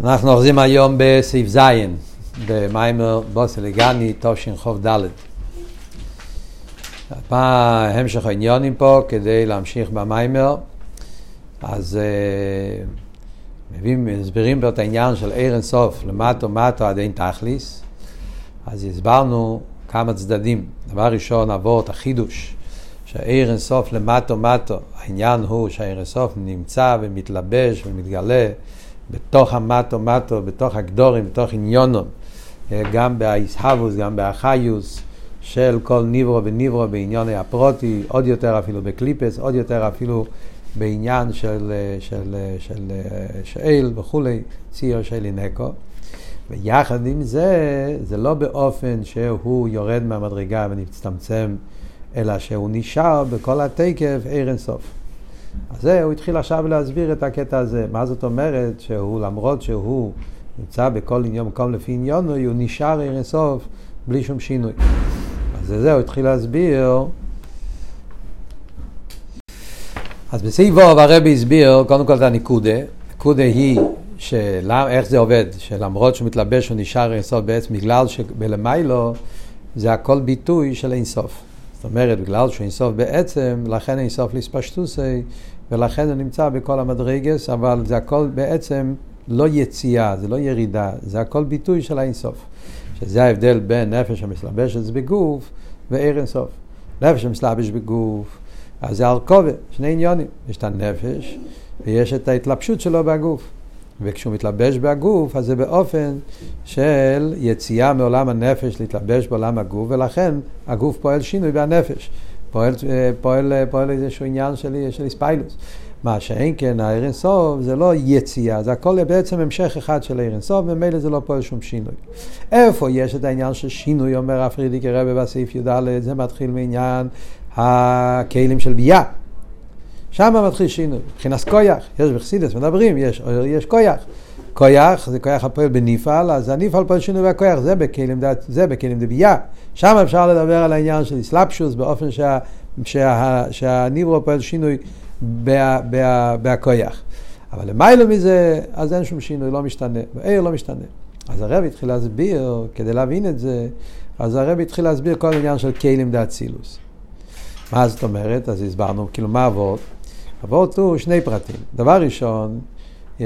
אנחנו אוחזים היום בסעיף ז' במיימר בוסלגני תשכ"ד. הפעם המשך העניונים פה כדי להמשיך במיימר. אז uh, מביאים, מסבירים פה את העניין של עיר אינסוף למטו מטו עד אין תכליס. אז הסברנו כמה צדדים. דבר ראשון, עבור את החידוש. שהעיר אינסוף למטו מטו, העניין הוא שהעיר אינסוף נמצא ומתלבש ומתגלה בתוך המטו מטו, בתוך הגדורים, בתוך עניונום, גם באיסהבוס, גם באחיוס של כל ניברו וניברו בעניוני הפרוטי, עוד יותר אפילו בקליפס, עוד יותר אפילו בעניין של, של, של, של שאל וכולי, ציור של אינקו. ויחד עם זה, זה לא באופן שהוא יורד מהמדרגה ומצטמצם, אלא שהוא נשאר בכל התקף עיר אינסוף. אז זה, הוא התחיל עכשיו להסביר את הקטע הזה. מה זאת אומרת שהוא, למרות שהוא נמצא בכל עניין, מקום לפי עניון, הוא נשאר עיר אינסוף בלי שום שינוי. אז זה, הוא התחיל להסביר. אז בסעיף ווב הרבי הסביר קודם כל את הניקודה. הניקודה היא של... איך זה עובד, שלמרות שהוא מתלבש הוא נשאר אינסוף בעצם בגלל שבלמיילו זה הכל ביטוי של אינסוף. זאת אומרת, בגלל שהוא אינסוף בעצם, לכן אינסוף ליספשטוסי, ולכן הוא נמצא בכל המדרגס, אבל זה הכל בעצם לא יציאה, זה לא ירידה, זה הכל ביטוי של האינסוף. שזה ההבדל בין נפש המסלבשת בגוף ועיר אינסוף. נפש המסלבש בגוף, אז זה הרכובה, שני עניונים. יש את הנפש ויש את ההתלבשות שלו בגוף. וכשהוא מתלבש בגוף, אז זה באופן של יציאה מעולם הנפש להתלבש בעולם הגוף, ולכן הגוף פועל שינוי בנפש. פועל, פועל, פועל איזשהו עניין של, של איספיילוס. מה שאין כן, הארן סוף זה לא יציאה, זה הכל בעצם המשך אחד של הארן סוף, וממילא זה לא פועל שום שינוי. איפה יש את העניין של שינוי, אומר הרב פרידיקי רבי בסעיף י"ד, זה מתחיל מעניין הכלים של ביאה. שם מתחיל שינוי. מבחינת כויח, יש בחסידס, מדברים, יש, יש כויח. כויח זה כויח הפועל בנפעל, אז הנפעל פועל שינוי בכויח, זה בכלים, זה בכלים דבייה. שם אפשר לדבר על העניין של אסלאפשוס, באופן שה, שה, שהניברו פועל שינוי בכויח. אבל למיילא מזה, אז אין שום שינוי, לא משתנה. בעיר לא משתנה. אז הרב התחיל להסביר, כדי להבין את זה, אז הרב התחיל להסביר כל העניין של כלים דאצילוס. מה זאת אומרת? אז הסברנו, כאילו, מה אבות? אבות הוא שני פרטים. דבר ראשון, yeah,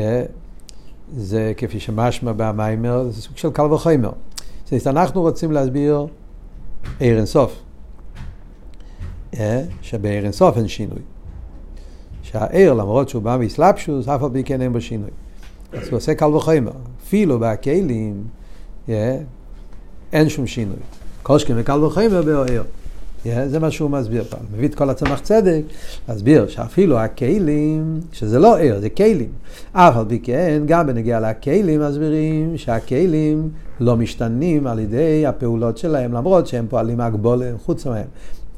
זה כפי שמשמע במיימר, זה סוג של קל וחומר. זאת אנחנו רוצים להסביר עיר אינסוף. Yeah, שבעיר אינסוף אין שינוי. שהעיר, למרות שהוא בא מאסלאפשוס, אף על פי כן אין בו שינוי. אז הוא עושה קל וחומר. אפילו בכלים, yeah, אין שום שינוי. קושקין וקל וחומר בעיר. Yeah, זה מה שהוא מסביר פעם. מביא את כל הצמח צדק, להסביר שאפילו הכלים, שזה לא ער, זה כלים. אף על פי כן, גם בנגיע לכלים מסבירים שהכלים לא משתנים על ידי הפעולות שלהם, למרות שהם פועלים הגבולה חוץ מהם.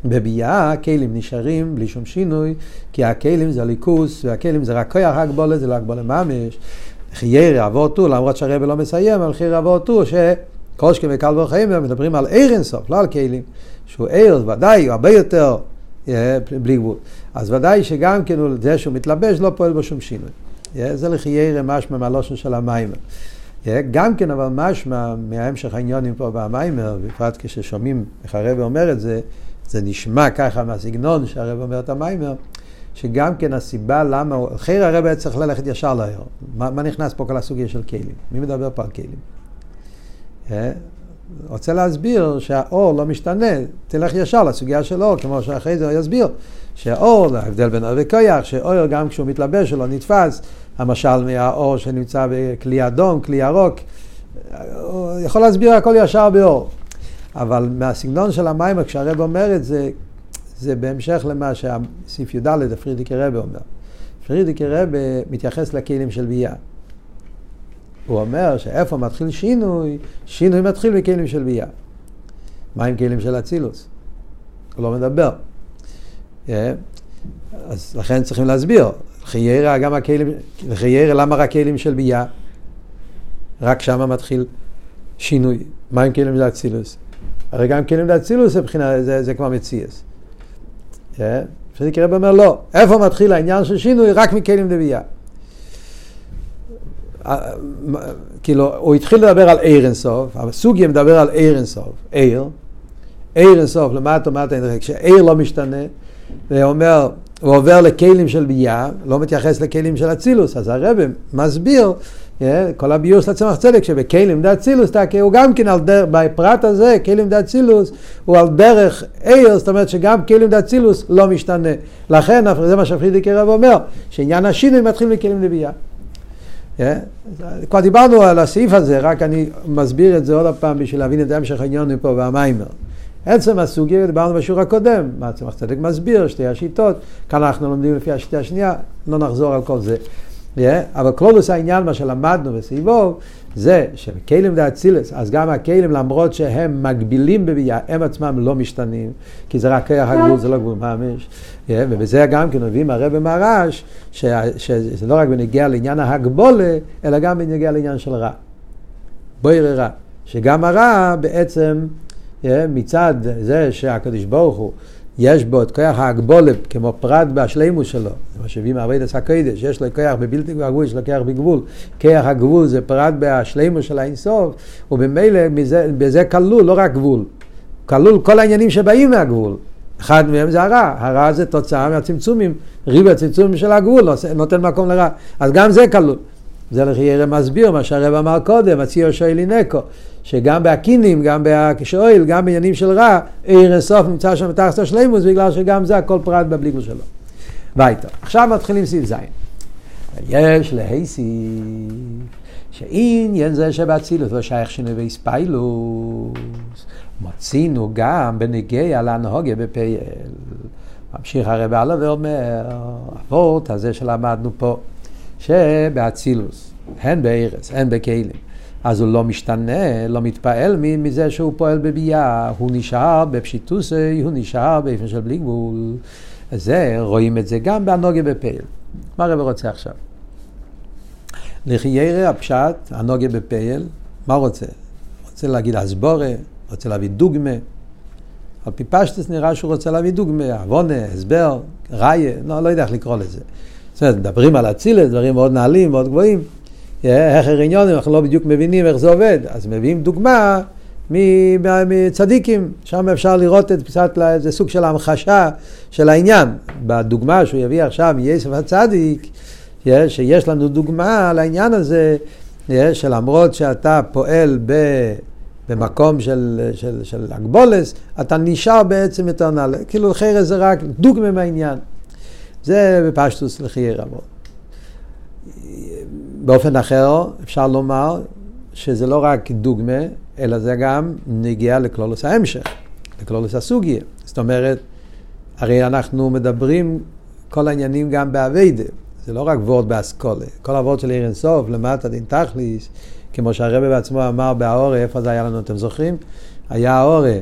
בביאה הכלים נשארים בלי שום שינוי, כי הכלים זה ליכוס, והכלים זה רק כוח הגבולה, זה לא הגבולה ממש. חייר עבור טור, למרות שהרבא לא מסיים, על חייר עבור טור, שקושקי וקל וחיימר מדברים על עיר אינסוף, לא על כלים. שהוא ער, ודאי, הוא הרבה יותר בלי גבול. אז ודאי שגם כן זה שהוא מתלבש לא פועל בו שום שינוי. זה לחיירא משמע מהלושן של המיימר. גם כן אבל משמע מההמשך העניונים פה במיימר, בפרט כששומעים איך הרב אומר את זה, זה נשמע ככה מהסגנון שהרב אומר את המיימר, שגם כן הסיבה למה, אחרי הרב היה צריך ללכת ישר לעיר. מה, מה נכנס פה כל הסוגיה של כלים? מי מדבר פה על כלים? רוצה להסביר שהאור לא משתנה, תלך ישר לסוגיה של אור, כמו שאחרי זה הוא יסביר, שהאור, ההבדל בין אור וכויח, שאור גם כשהוא מתלבש הוא לא נתפס, המשל מהאור שנמצא בכלי אדום, כלי ירוק, הוא יכול להסביר הכל ישר באור. אבל מהסגנון של המים, כשהרב אומר את זה, זה בהמשך למה שהסעיף י"ד, הפרידיקי רבי אומר. פרידיקי רבי מתייחס לכלים של ביאה. הוא אומר שאיפה מתחיל שינוי, שינוי מתחיל מכלים של ביאה. מה עם כלים של אצילוס? הוא לא מדבר. Yeah. אז לכן צריכים להסביר. חיירה גם הכלים, חיירה למה רק כלים של ביאה? רק שמה מתחיל שינוי. מה עם כלים של אצילוס? הרי גם כלים של אצילוס מבחינה, זה, זה כבר מציאס. Yeah. פרידיקי רב אומר לא, איפה מתחיל העניין של שינוי? רק מכלים דבייה. כאילו, הוא התחיל לדבר על עיר אינסוף, הסוגיה מדבר על עיר אינסוף, עיר, עיר אינסוף, למטה ומטה, כשעיר לא משתנה, זה אומר, הוא עובר לכלים של ביאה, לא מתייחס לכלים של אצילוס, אז הרב מסביר, yeah, כל הביור של הצמח צדק, שבכלים דה אצילוס, הוא גם כן על דרך, בפרט הזה, כלים דה אצילוס, הוא על דרך עיר, זאת אומרת שגם כלים דה אצילוס לא משתנה. לכן, זה מה שפרידיקי רב אומר, שעניין השינוי מתחיל מכלים לביאה. Yeah. כבר דיברנו על הסעיף הזה, רק אני מסביר את זה עוד פעם בשביל להבין את המשך העניין פה והמיימר. עצם הסוגיה, דיברנו בשיעור הקודם, מה צמח צדק מסביר, שתי השיטות, כאן אנחנו לומדים לפי השיטה השנייה, לא נחזור על כל זה. Yeah, אבל כלולוס העניין, מה שלמדנו בסביבו, זה שבכלים דאצילס, אז גם הכלים למרות שהם מגבילים בביאה, הם עצמם לא משתנים, כי זה רק כיח הגבול, זה לא גבול ממש. Yeah, ובזה גם כן מביאים הרב מרש, שזה לא רק בנגיע לעניין ההגבולה, אלא גם בנגיע לעניין של רע. בויר רע. שגם הרע בעצם מצד זה שהקדוש ברוך הוא יש בו את כוח ההגבולת כמו פרט בהשלימוס שלו, זה מה שהביא מעבודת הקודש, יש לו כוח בבלתי גבול, יש לו כוח בגבול, כוח הגבול זה פרט בהשלימוס של האינסוף, ובמילא בזה כלול לא רק גבול, כלול כל העניינים שבאים מהגבול, אחד מהם זה הרע, הרע זה תוצאה מהצמצומים, ריב הצמצומים של הגבול, נותן מקום לרע, אז גם זה כלול. זה לכי ירא מסביר מה שהרב אמר קודם, הציור שואלי נקו, שגם בהקינים, גם בשואל, גם בעניינים של רע, עיר אינסוף נמצא שם תחת השלימוס, בגלל שגם זה הכל פרט בבליגל שלו. ואיתו. עכשיו מתחילים סעיף זין. יש להייסי שעניין זה שבאצילות לא שייך שינוי ואיספיילוס. מוצאינו גם בנגיע להנהוגיה בפייל. ממשיך הרב הלאה ואומר, אבות הזה שלמדנו פה, שבאצילוס, הן בארץ, הן בכלים. אז הוא לא משתנה, לא מתפעל מזה שהוא פועל בביאה, הוא נשאר בפשיטוסי, הוא נשאר באופן של בלי גבול. זה, רואים את זה גם באנוגיה בפייל. מה הרב רוצה עכשיו? לחיירה הפשט, הנוגיה בפייל, מה רוצה? רוצה להגיד אסבורה, רוצה להביא דוגמה. על פי פשטס נראה שהוא רוצה להביא דוגמה, עוונה, הסבר, ראיה, לא, לא יודע איך לקרוא לזה. זאת אומרת, מדברים על אצילת, דברים מאוד נעלים, מאוד גבוהים. איך עניונים, אנחנו לא בדיוק מבינים איך זה עובד. אז מביאים דוגמה מצדיקים, שם אפשר לראות את קצת, איזה סוג של המחשה של העניין. בדוגמה שהוא יביא עכשיו מיסף הצדיק, שיש לנו דוגמה לעניין הזה, שלמרות שאתה פועל ב... במקום של, של, של אגבולס, אתה נשאר בעצם יותר נעלה. כאילו חרס זה רק דוגמה מהעניין. זה בפשטוס לחיי רבות. באופן אחר אפשר לומר שזה לא רק דוגמה, אלא זה גם נגיע לכלולוס ההמשך, לכלולוס הסוגיה. זאת אומרת, הרי אנחנו מדברים כל העניינים גם באביידה, זה לא רק וורד באסכולה. כל הוורד של עיר אינסוף, למטה דין תכליס, כמו שהרבא בעצמו אמר בהאורה, איפה זה היה לנו, אתם זוכרים? היה האורה,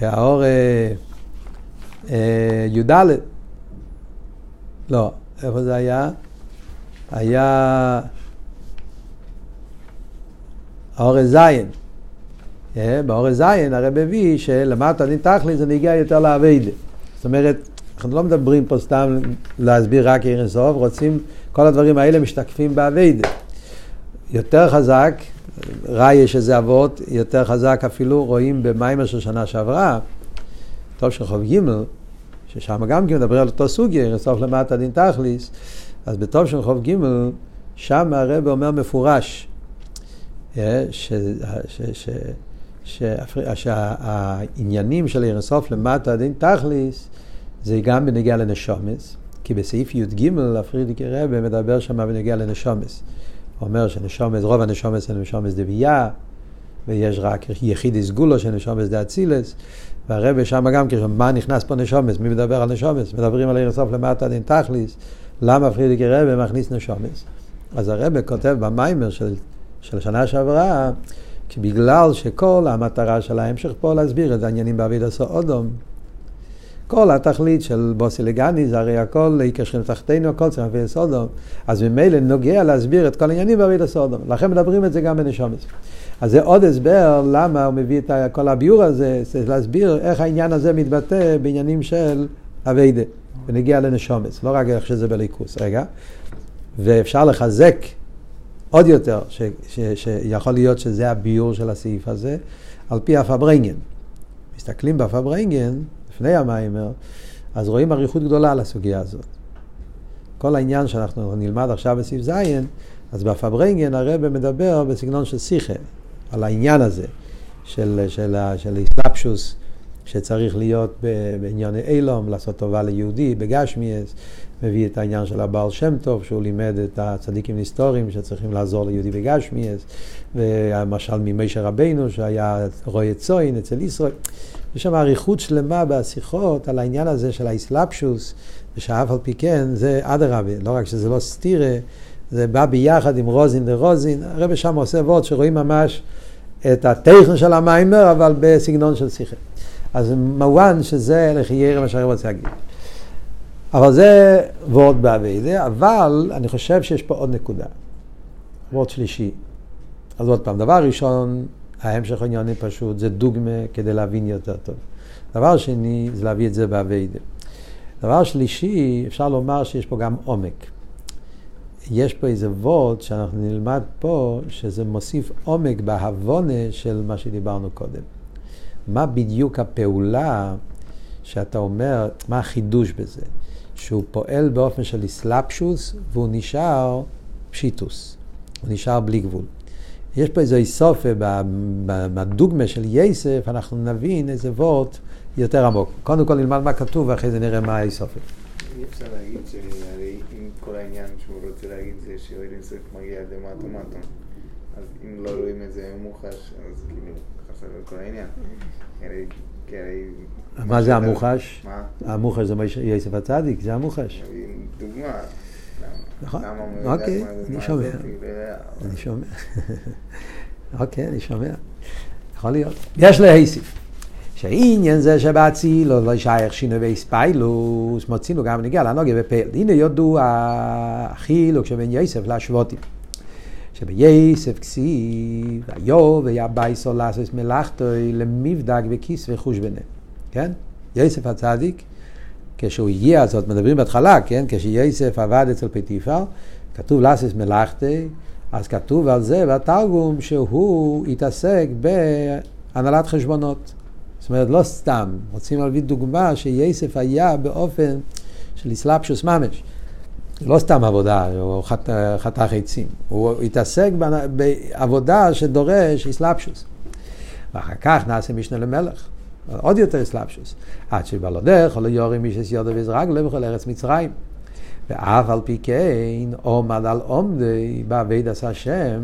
בהאורה אה, י"ד, לא, איפה זה היה? היה האורז זין. אה, באורז זין הרב הביא שלמטה דין תכלי זה נגיע יותר לאביידה. זאת אומרת, אנחנו לא מדברים פה סתם להסביר רק עיר אינסוף, רוצים, כל הדברים האלה משתקפים באביידה. יותר חזק, ראי שזה אבות, יותר חזק אפילו רואים במיימר של שנה שעברה, טוב של חוב ג' ששם גם כן מדבר על אותו סוגיה, אינסוף למטה דין תכליס, אז בטוב של חוב ג' שם הרב אומר מפורש, אה, שהעניינים של עיר הסוף למטה דין תכליס זה גם בנגיע לנשומס, כי בסעיף י"ג הפרידיקי רבי מדבר שם בנגיע לנשומס. הוא אומר שנשומס, רוב הנשומס זה נשומס דבייה, ויש רק יחיד סגולו של נשומס דאצילס, והרבי שם גם כן, מה נכנס פה נשומס, מי מדבר על נשומס? מדברים על עיר הסוף למטה דין תכליס, למה פרידיקי רבי מכניס נשומס? אז הרבי כותב במיימר של של שנה שעברה, כי בגלל שכל המטרה של ההמשך פה להסביר את העניינים בעביד עשו אודום. כל התכלית של בוסי לגני זה הרי הכל יקשרים תחתינו, הכל צריך להביא סודום. אז ממילא נוגע להסביר את כל העניינים בעביד הסודום. לכן מדברים את זה גם בנשומס. אז זה עוד הסבר למה הוא מביא את כל הביור הזה, זה להסביר איך העניין הזה מתבטא בעניינים של אביידה, ונגיע לנשומס, לא רק איך שזה בליכוס. רגע, ואפשר לחזק עוד יותר, ש, ש, שיכול להיות שזה הביור של הסעיף הזה, על פי הפברנגן. מסתכלים בפברנגן, לפני המיימר, אז רואים אריכות גדולה על הסוגיה הזאת. כל העניין שאנחנו נלמד עכשיו בסעיף ז', אז בפברנגן הרב מדבר בסגנון של שיחה, על העניין הזה של, של, של איסלפשוס, שצריך להיות בענייני אילום, לעשות טובה ליהודי, בגשמיאס, מביא את העניין של הבעל שם טוב, שהוא לימד את הצדיקים היסטוריים שצריכים לעזור ליהודי בגשמיאס, והמשל ממשה רבנו שהיה רועה צוין אצל ישראל. יש שם אריכות שלמה בשיחות על העניין הזה של האסלאפשוס, ושאף על פי כן זה אדרבה, לא רק שזה לא סטירה, זה בא ביחד עם רוזין דרוזין, הרב שם עושה וורד שרואים ממש את הטכן של המיימר, אבל בסגנון של שיחה. אז מובן שזה לחיירה מה שאני רוצה להגיד. אבל זה וורד באביידה, אבל אני חושב שיש פה עוד נקודה. וורד שלישי. אז עוד פעם, דבר ראשון, ההמשך הענייני פשוט, זה דוגמה כדי להבין יותר טוב. דבר שני, זה להביא את זה באביידה. דבר שלישי, אפשר לומר שיש פה גם עומק. יש פה איזה וורד שאנחנו נלמד פה, שזה מוסיף עומק בהבונה של מה שדיברנו קודם. מה בדיוק הפעולה שאתה אומר, מה החידוש בזה? שהוא פועל באופן של איסלפשוס והוא נשאר פשיטוס, הוא נשאר בלי גבול. יש פה איזו איסופה בדוגמה של יסף, אנחנו נבין איזה וורט יותר עמוק. קודם כל נלמד מה כתוב ואחרי זה נראה מה האיסופה. אי אפשר להגיד שהרי אם כל העניין שהוא רוצה להגיד זה שאוהד אינסף מגיע עד למטו מטו, אז אם לא רואים את זה מוחש, אז כאילו חסר כל העניין. מה זה המוחש? מה? המוחש זה יוסף הצדיק, זה המוחש. דוגמה. נכון, אוקיי, אני שומע. אני שומע. אוקיי, אני שומע. יכול להיות. יש להוסיף. שהעניין זה שבאצילו לא שייך שינוי ואיספיילוס, מוצאינו גם נגיע לנוגע בפעל. הנה יודו החילוק שבין יוסף לשבותים. שביסף כסיב, היו ויבייסו לעשות מלאכתו למבדק וכיס וחושבנה. כן? יוסף הצדיק, כשהוא הגיע, אז עוד מדברים בהתחלה, כן? כשיוסף עבד אצל פטיפר, כתוב לעשות מלאכתי, אז כתוב על זה בתרגום שהוא התעסק בהנהלת חשבונות. זאת אומרת, לא סתם, רוצים להביא דוגמה שיוסף היה באופן של אסלאפשוס ממש. לא סתם עבודה, הוא חת, חתך עצים, הוא התעסק בעבודה שדורש אסלאפשוס. ואחר כך נעשה משנה למלך, עוד יותר אסלאפשוס. עד שבלודך, לא יורים מישס יודו וזרגלו בכל ארץ מצרים. ואף על פי כן עומד על עומדי בעבידת השם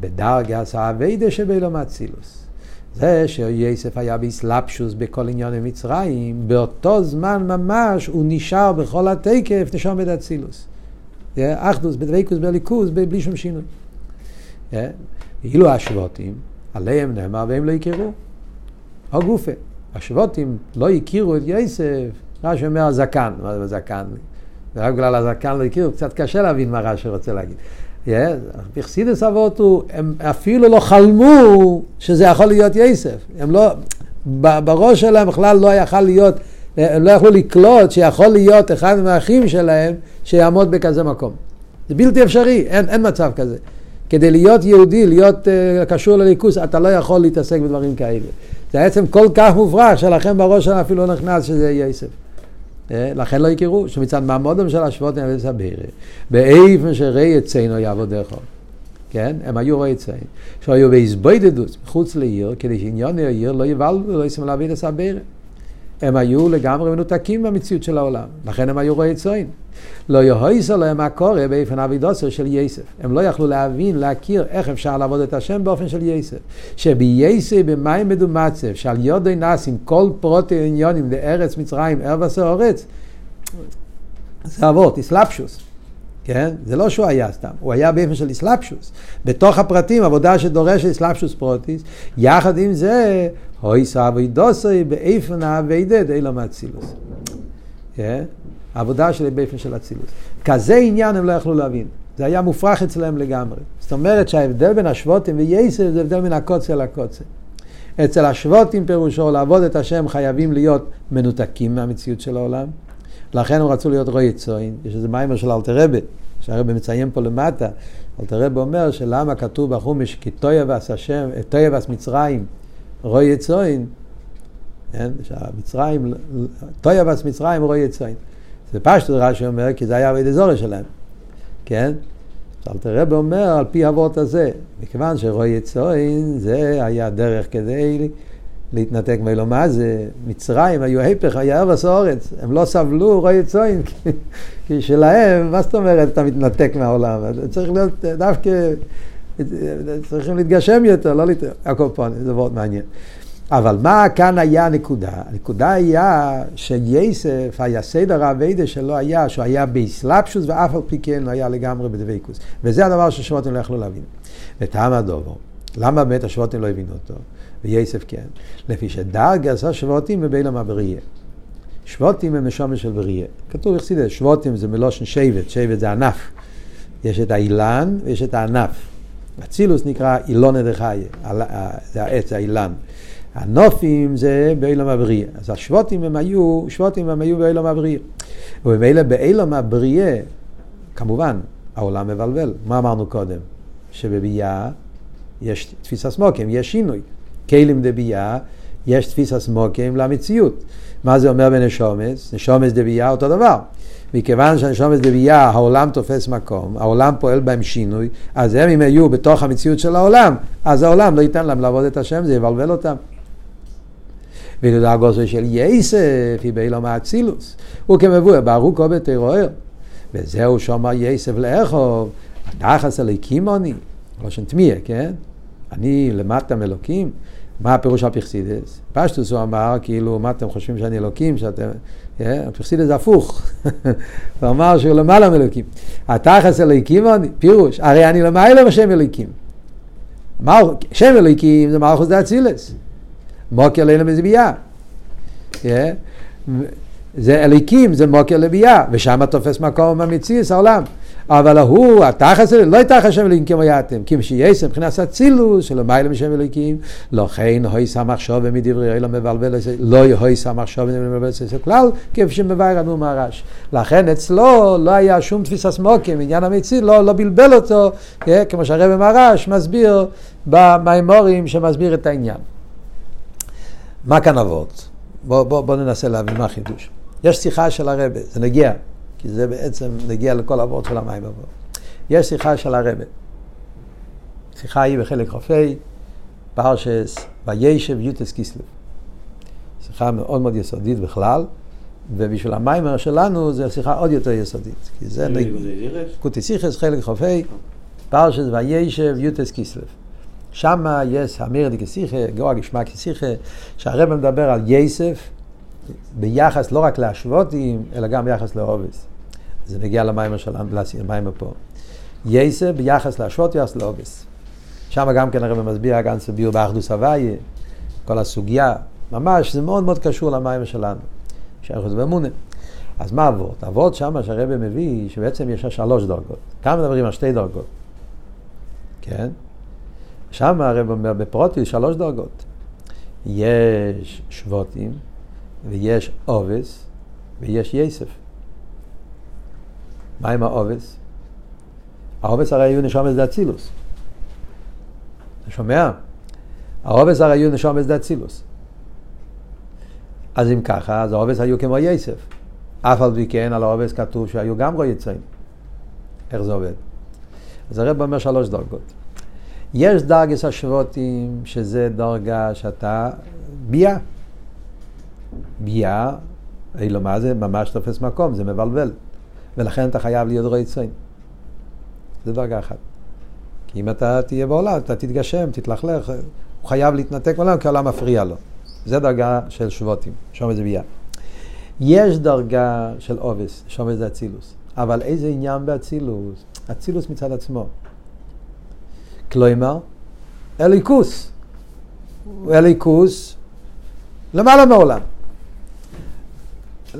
בדרגה עשה אבידה שבאילו מאצילוס. זה שיוסף היה באסלאפשוס בכל עניין מצרים, באותו זמן ממש הוא נשאר בכל התקף נשאר בדאצילוס. אחדוס, בדבקוס, בליכוס, בלי שום שינוי. ואילו השבותים, עליהם נאמר והם לא יכירו. או גופה. השבותים לא הכירו את יוסף, רש"י אומר הזקן, מה זה הזקן? ורק בגלל הזקן לא הכירו, קצת קשה להבין מה רש"י רוצה להגיד. בחסידס אבותו, הם אפילו לא חלמו שזה יכול להיות יסף. הם לא, בראש שלהם בכלל לא יכל להיות, הם לא יכלו לקלוט שיכול להיות אחד מהאחים שלהם שיעמוד בכזה מקום. זה בלתי אפשרי, אין, אין מצב כזה. כדי להיות יהודי, להיות uh, קשור לליכוס, אתה לא יכול להתעסק בדברים כאלה. זה בעצם כל כך מופרך שלכם בראש שלהם אפילו לא נכנס שזה יסף. אה, לכן לא יכירו, שמצד מעמודם של השבועות נעבד סבירה, באיפן שראי אצלנו יעבודך. כן? הם היו רואי ציין. שהיו בהסבוידדוס מחוץ לעיר, כדי שעניין העיר לא יבלו ולא יסמו להביא את הסבירה. הם היו לגמרי מנותקים במציאות של העולם, לכן הם היו רואי ציין. לא יהויסו להם מה קורה באופן אבידוסר של יסף. הם לא יכלו להבין, להכיר איך אפשר לעבוד את השם באופן של יסף. שבייסף במים מדומצב, שעל יודי נאסים כל פרוטי עניונים לארץ מצרים, ערב עשר אורץ, זה אבות, אסלאפשוס. כן? זה לא שהוא היה סתם, הוא היה באופן של אסלאפשוס. בתוך הפרטים, עבודה שדורשת אסלאפשוס פרוטיס, יחד עם זה, אוי סבוי דוסוי באיפן האביידד אילו מאצילוס. כן? העבודה שלי באופן של אצילוס. כזה עניין הם לא יכלו להבין. זה היה מופרך אצלם לגמרי. זאת אומרת שההבדל בין השבותים וייסר זה הבדל מן הקוצר לקוצר. אצל השבותים פירושו לעבוד את השם חייבים להיות מנותקים מהמציאות של העולם. לכן הם רצו להיות רועי צוין. יש איזה מיימר של אלתר רבה, שהרב מציין פה למטה, אבל תראה אומר שלמה כתוב בחומש כי תויבס השם, תויבס מצרים, רוי יצוין, כן? שהמצרים, תויבס מצרים רוי יצוין. זה פשטו רש"י אומר כי זה היה אבי דזורי שלהם, כן? אלתר אומר על פי אבות הזה, מכיוון שרוי יצוין זה היה דרך כדי להתנתק מאלו מה זה, מצרים היו ההפך, היה ארבס אורץ, הם לא סבלו רוי יצוין, כי שלהם, מה זאת אומרת אתה מתנתק מהעולם, צריך להיות דווקא, צריכים להתגשם יותר, לא הכל פה, זה מאוד מעניין. אבל מה כאן היה הנקודה? הנקודה היה שייסף היה סדר האביידה שלו היה, שהוא היה באסלאפשוס ואף על פי כן היה לגמרי בדבקוס. וזה הדבר ששבוטים לא יכלו להבין. וטעם הדובו, למה באמת השבוטים לא הבינו אותו? וייסף כן. לפי שדרגס השבוטים בבילם הבריאה. שבוטים הם נשומת של בריאה. כתוב יחסידס, שבוטים זה מלושן שבט, שבט זה ענף. יש את האילן ויש את הענף. אצילוס נקרא אילון דחיה, זה העץ, זה האילן. הנופים זה באילום הבריאה. אז השבוטים הם היו, שבוטים הם היו באילום הבריאה. ובמילא באילום הבריאה, כמובן, העולם מבלבל. מה אמרנו קודם? שבביאה יש תפיסה סמוקים, יש שינוי. כלים דביאה, יש תפיסה סמוקים למציאות. מה זה אומר בנשומס? נשומס דביאה אותו דבר. מכיוון שהנשומס דבייה, העולם תופס מקום, העולם פועל בהם שינוי, אז הם אם יהיו בתוך המציאות של העולם, אז העולם לא ייתן להם לעבוד את השם, זה יבלבל אותם. ולדרגוסו של יסף היא באילום האצילוס. הוא כמבואר ברוקו בתרוער. וזהו שאומר יסף לאכוב, תחס אליקים אני, ראשון תמיה, כן? אני למטה מאלוקים. מה הפירוש הפכסידס? פשטוס הוא אמר, כאילו, מה אתם חושבים שאני אלוקים? שאתם... הפכסידס זה הפוך. הוא אמר שהוא למעלה מאלוקים. התחס אלוקים פירוש, הרי אני למעלה משם אלוקים. שם אלוקים זה מלכוס דה אצילס. מוקר לילה מזבייה. זה אליקים, זה מוקר לבייה, ושם תופס מקום המציאס העולם. אבל ההוא, התחס, לא תחס שם אלוקים כמו יאתם, כי משייסם מבחינת אצילוס, שלא מיילה משם אלוקים, לא כן הוי סמחשוב מדברי אלו מבלבל לא הוי סמחשוב מבלבל זה כלל, כפי שמבאר לנו מהרש. לכן אצלו לא היה שום תפיסה סמוקים, עניין המציאות, לא, לא בלבל אותו, כמו שהרבא מהרש מסביר במימורים שמסביר את העניין. מה כאן אבות? בואו בוא, בוא ננסה להבין מה החידוש. יש שיחה של הרבה, זה נגיע, כי זה בעצם נגיע לכל אבות של המים אבות. יש שיחה של הרבה. שיחה היא בחלק חופי, פרשס, וישב יוטס קיסלב. שיחה מאוד מאוד יסודית בכלל, ובשביל המיימר שלנו זו שיחה עוד יותר יסודית. כי זה קוטיסיכס, חלק חופי, פרשס וישב יוטס קיסלב. שם יש אמיר דקסיכה, גאו גשמע כסיכה, שהרבא מדבר על יסף ביחס לא רק להשוותים, אלא גם ביחס לעובס. זה נגיע למים למים פה. יסף ביחס להשוות ביחס לעובס. שם גם כן הרבא מסביר גם סביר באחדוס הוויה, כל הסוגיה, ממש, זה מאוד מאוד קשור למים שלנו, שאנחנו באמונה. אז מה אבות? אבות שם שהרבא מביא, שבעצם יש שלוש דרגות. כאן מדברים על שתי דרגות, כן? שם הרב אומר בפרוטי שלוש דרגות. יש שבוטים, ויש עובס, ויש יסף. מה עם העובס? העובס הרי היו נשום שדה אצילוס. אתה שומע? העובס הרי היו נשום שדה אצילוס. אז אם ככה, אז העובס היו כמו יסף. אף על פי כן על העובס כתוב שהיו גם רואי יצאים. איך זה עובד? אז הרב אומר שלוש דרגות. יש דרגס השבותים, שזה דרגה שאתה ביה. ביה, אילו מה זה? ממש תופס מקום, זה מבלבל. ולכן אתה חייב להיות רועי צוין. זה דרגה אחת. כי אם אתה תהיה בעולם, אתה תתגשם, תתלכלך, הוא חייב להתנתק מעולם, כי העולם מפריע לו. זה דרגה של שבותים, שומע זה ביה. יש דרגה של עובס, שומע זה אצילוס. אבל איזה עניין באצילוס? אצילוס מצד עצמו. כלומר, אליקוס. אליקוס למעלה מעולם.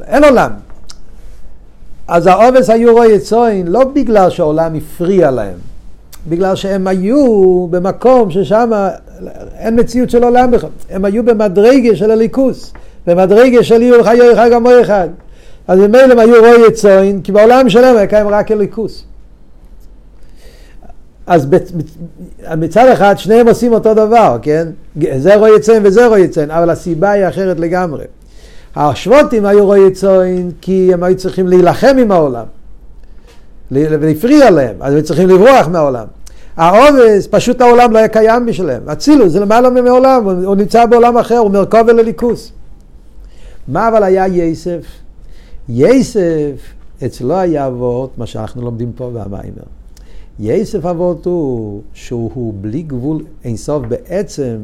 אין עולם. אז העובס היו רואי צוין לא בגלל שהעולם הפריע להם, בגלל שהם היו במקום ששם אין מציאות של עולם בכלל. הם היו במדרגה של הליכוס, במדרגה של יהיו חיי חג עמו אחד. אז ממילא הם היו רואי צוין, כי בעולם שלהם היה קיים רק הליכוס. אז מצד אחד שניהם עושים אותו דבר, כן? זה רואי צוין וזה רואי צוין, אבל הסיבה היא אחרת לגמרי. השבוטים היו רואי צוין כי הם היו צריכים להילחם עם העולם. והפריע להם, אז הם צריכים לברוח מהעולם. העובס, פשוט העולם לא היה קיים בשבילם. אצילוס זה למעלה מעולם, הוא נמצא בעולם אחר, הוא מרכוב ולליכוס. מה אבל היה יסף? יסף, אצלו היה אבות, מה שאנחנו לומדים פה במיימר. יסף אבות הוא שהוא בלי גבול אינסוף בעצם,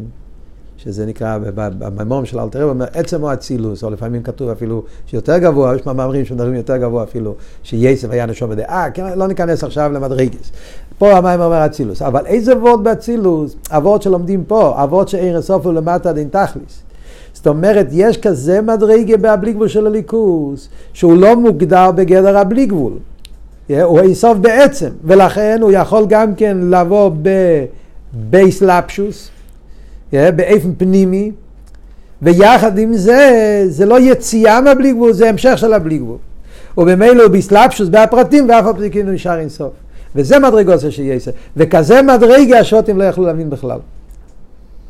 שזה נקרא במימום של אלתר רב, אומר עצם או אצילוס, או לפעמים כתוב אפילו שיותר גבוה, יש מאמרים שמדברים יותר גבוה אפילו, שיסף היה נשום בדעה, כן, לא ניכנס עכשיו למדרגס. פה המים אומר אצילוס, אבל איזה וורד באצילוס? אבות שלומדים פה, אבות שאין הסוף הוא למטה דין תכליס. זאת אומרת, יש כזה מדרגה בהבלי גבול של הליכוס, שהוא לא מוגדר בגדר הבלי גבול. הוא אינסוף בעצם, ולכן הוא יכול גם כן לבוא בבייס לפשוס, באופן פנימי, ויחד עם זה, זה לא יציאה מהבלי גבול, זה המשך של הבלי גבול. ובמילא הוא בסלפשוס בהפרטים, ואף על פי הוא נשאר אינסוף. וזה מדרגות של יסר. וכזה מדרגה השוטים לא יכלו להבין בכלל.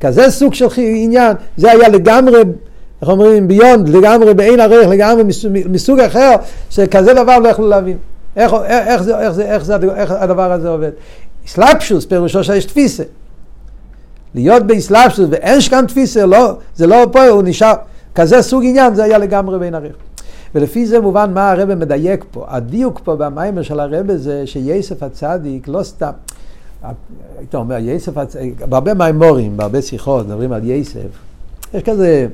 כזה סוג של עניין, זה היה לגמרי, איך אומרים, ביונד, לגמרי בעין ערך, לגמרי מסוג אחר, שכזה דבר לא יכלו להבין. איך, איך, זה, איך, זה, איך, זה, איך הדבר הזה עובד? סלאפשוס פירושו שיש תפיסה. להיות באסלאפשוס ואין שכאן תפיסה, לא, זה לא פה, הוא נשאר, כזה סוג עניין, זה היה לגמרי בין ערך. ולפי זה מובן מה הרב מדייק פה. הדיוק פה במיימר של הרב זה שיסף הצדיק לא סתם, היית אומר, יסף הצדיק, בהרבה מימורים, בהרבה שיחות, מדברים על יסף, יש כזה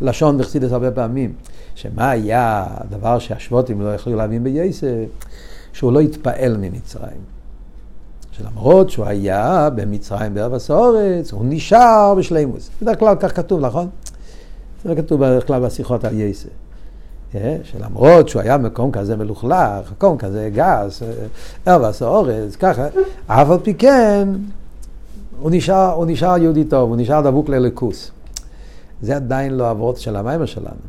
לשון בחסידס הרבה פעמים, שמה היה הדבר שהשבוטים לא יכלו להבין ביסף, שהוא לא התפעל ממצרים. שלמרות שהוא היה במצרים בערב הסורץ, הוא נשאר בשלימוס. בדרך כלל כך כתוב, נכון? זה כתוב בדרך כלל בשיחות על יסף. אה, שלמרות שהוא היה במקום כזה מלוכלך, מקום כזה גס, אה, ערב הסורץ, ככה, אף על פי כן, הוא נשאר, הוא נשאר יהודי טוב, הוא נשאר דבוק לליכוס. זה עדיין לא אבות של המיימר שלנו.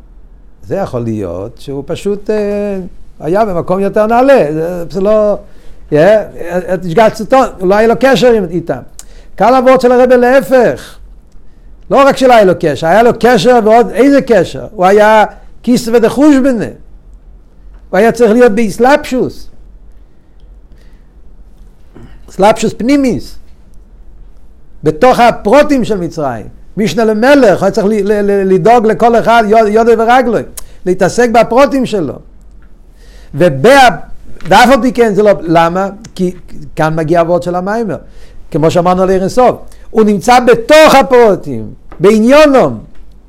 זה יכול להיות שהוא פשוט אה, היה במקום יותר נעלה, זה, זה לא... התגצתו, לא היה לו קשר איתם. קל אבות של הרבי להפך. לא רק שלא היה לו קשר, היה לו קשר ועוד איזה קשר. הוא היה כיס ודחוש בנה. הוא היה צריך להיות באסלאפשוס. אסלאפשוס פנימיס. בתוך הפרוטים של מצרים. משנה למלך, היה צריך לדאוג לכל אחד יודו ורגלוי. להתעסק בפרוטים שלו. ואף על פי כן זה לא, למה? כי כאן מגיע הוורד של המיימר. כמו שאמרנו על ערן. הוא נמצא בתוך הפרוטים, בעניונום.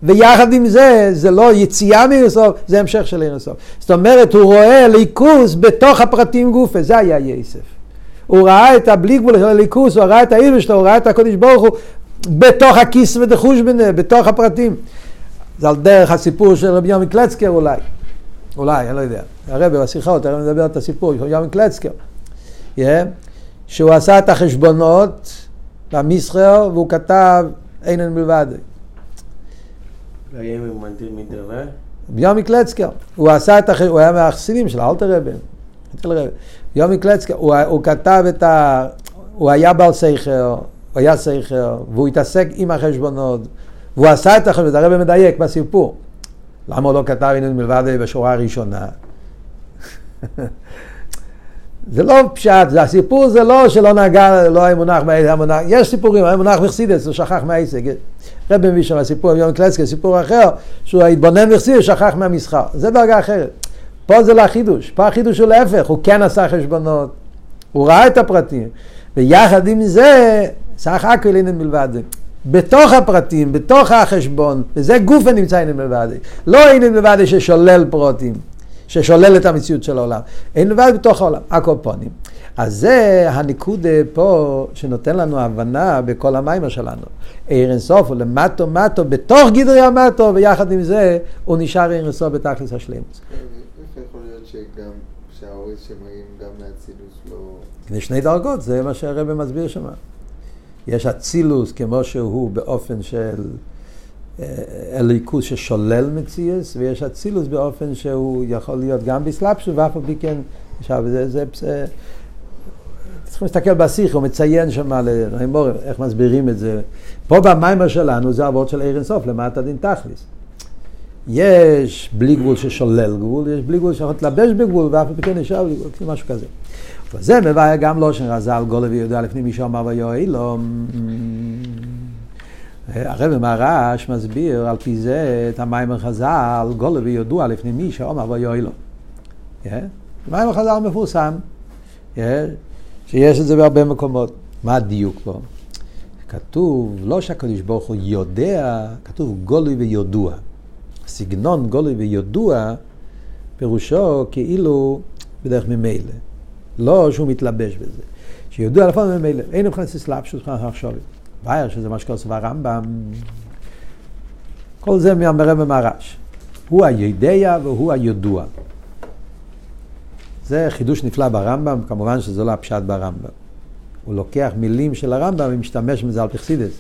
ויחד עם זה, זה לא יציאה מאירסוף, זה המשך של אירסוף. זאת אומרת, הוא רואה ליכוס בתוך הפרטים גופה, זה היה יסף. הוא ראה את הבלי גבול של הליכוס, הוא ראה את העיר שלו, הוא ראה את הקודש ברוך הוא בתוך הכיס ודחוש ביניהם, בתוך הפרטים. זה על דרך הסיפור של רבי יומי קלצקר אולי. אולי, אני לא יודע. הרבי בשיחות, הרבי מדבר את הסיפור יומי קלצקר. Yeah, שהוא עשה את החשבונות במסחר והוא כתב אינן מלבד. יומי קלצקר, הוא עשה את החשבון, הוא היה מהחסידים של אלתר רבי. יומי קלצקר, הוא, הוא כתב את ה... הוא היה בעל סייכר, הוא היה סייכר, והוא התעסק עם החשבונות, והוא עשה את החשבונות, הרבי מדייק בסיפור. למה הוא לא כתב הנה מלבד בשורה הראשונה? זה לא פשט, זה הסיפור זה לא שלא נגע, לא היה מונח, היה מונח, יש סיפורים, היה מונח מחסידס, הוא שכח מהעסק. רב מביא שם סיפור, יום קלסקי, סיפור אחר, שהוא התבונן מחסידס, שכח מהמסחר. זה דרגה אחרת. פה זה לא החידוש, פה החידוש הוא להפך, הוא כן עשה חשבונות, הוא ראה את הפרטים, ויחד עם זה, סך הכל אינן מלבד זה. בתוך הפרטים, בתוך החשבון, וזה גוף הנמצא אינן זה. לא אינן מלבד ששולל פרוטים. ששולל את המציאות של העולם. אין לבד בתוך העולם, הקופונים. אז זה הניקוד פה שנותן לנו הבנה בכל המיימר שלנו. עיר אינסוף הוא למטו מטו בתוך גדרי המטו, ויחד עם זה הוא נשאר עיר אינסוף בתכלס השלמות. איך יכול להיות שגם, שהאורית שמגיעים גם לאצילוס לא... זה שני דרגות, זה מה שהרבא מסביר שם. יש אצילוס כמו שהוא באופן של אליקוס ששולל מציאס, ויש אצילוס באופן שהוא יכול להיות גם בסלאפשו, ואף על פי כן, עכשיו זה, זה, זה צריכים להסתכל בשיח, הוא מציין שם איך מסבירים את זה. פה במיימר שלנו זה אבות של עיר אינסוף, למטה דין תכליס. יש בלי גבול ששולל גבול, יש בלי גבול שיכול להתלבש בגבול, ואף על פי כן נשאר בלי גבול, משהו כזה. וזה מביא גם לא שנרזל גולה ויודע לפני מי שאומר ויואי לו. הרב מהרש מסביר על פי זה את המים החז"ל, גולה ויודע לפני מי שאומר ויואי לו. מים החז"ל מפורסם, שיש את זה בהרבה מקומות. מה הדיוק פה? כתוב לא שהקדוש ברוך הוא יודע, כתוב גולוי ויודוע. סגנון גולוי ויודוע, פירושו כאילו בדרך ממילא. לא שהוא מתלבש בזה. שיודוע לפעמים ממילא. אין מבחינת סלאפשוס מבחינת עכשיו. בעיה שזה מה שכוסף הרמב"ם. כל זה מהמרם במרש. הוא היודע והוא הידוע. זה חידוש נפלא ברמב"ם, כמובן שזה לא הפשט ברמב"ם. הוא לוקח מילים של הרמב"ם ומשתמש בזה על פרסידס.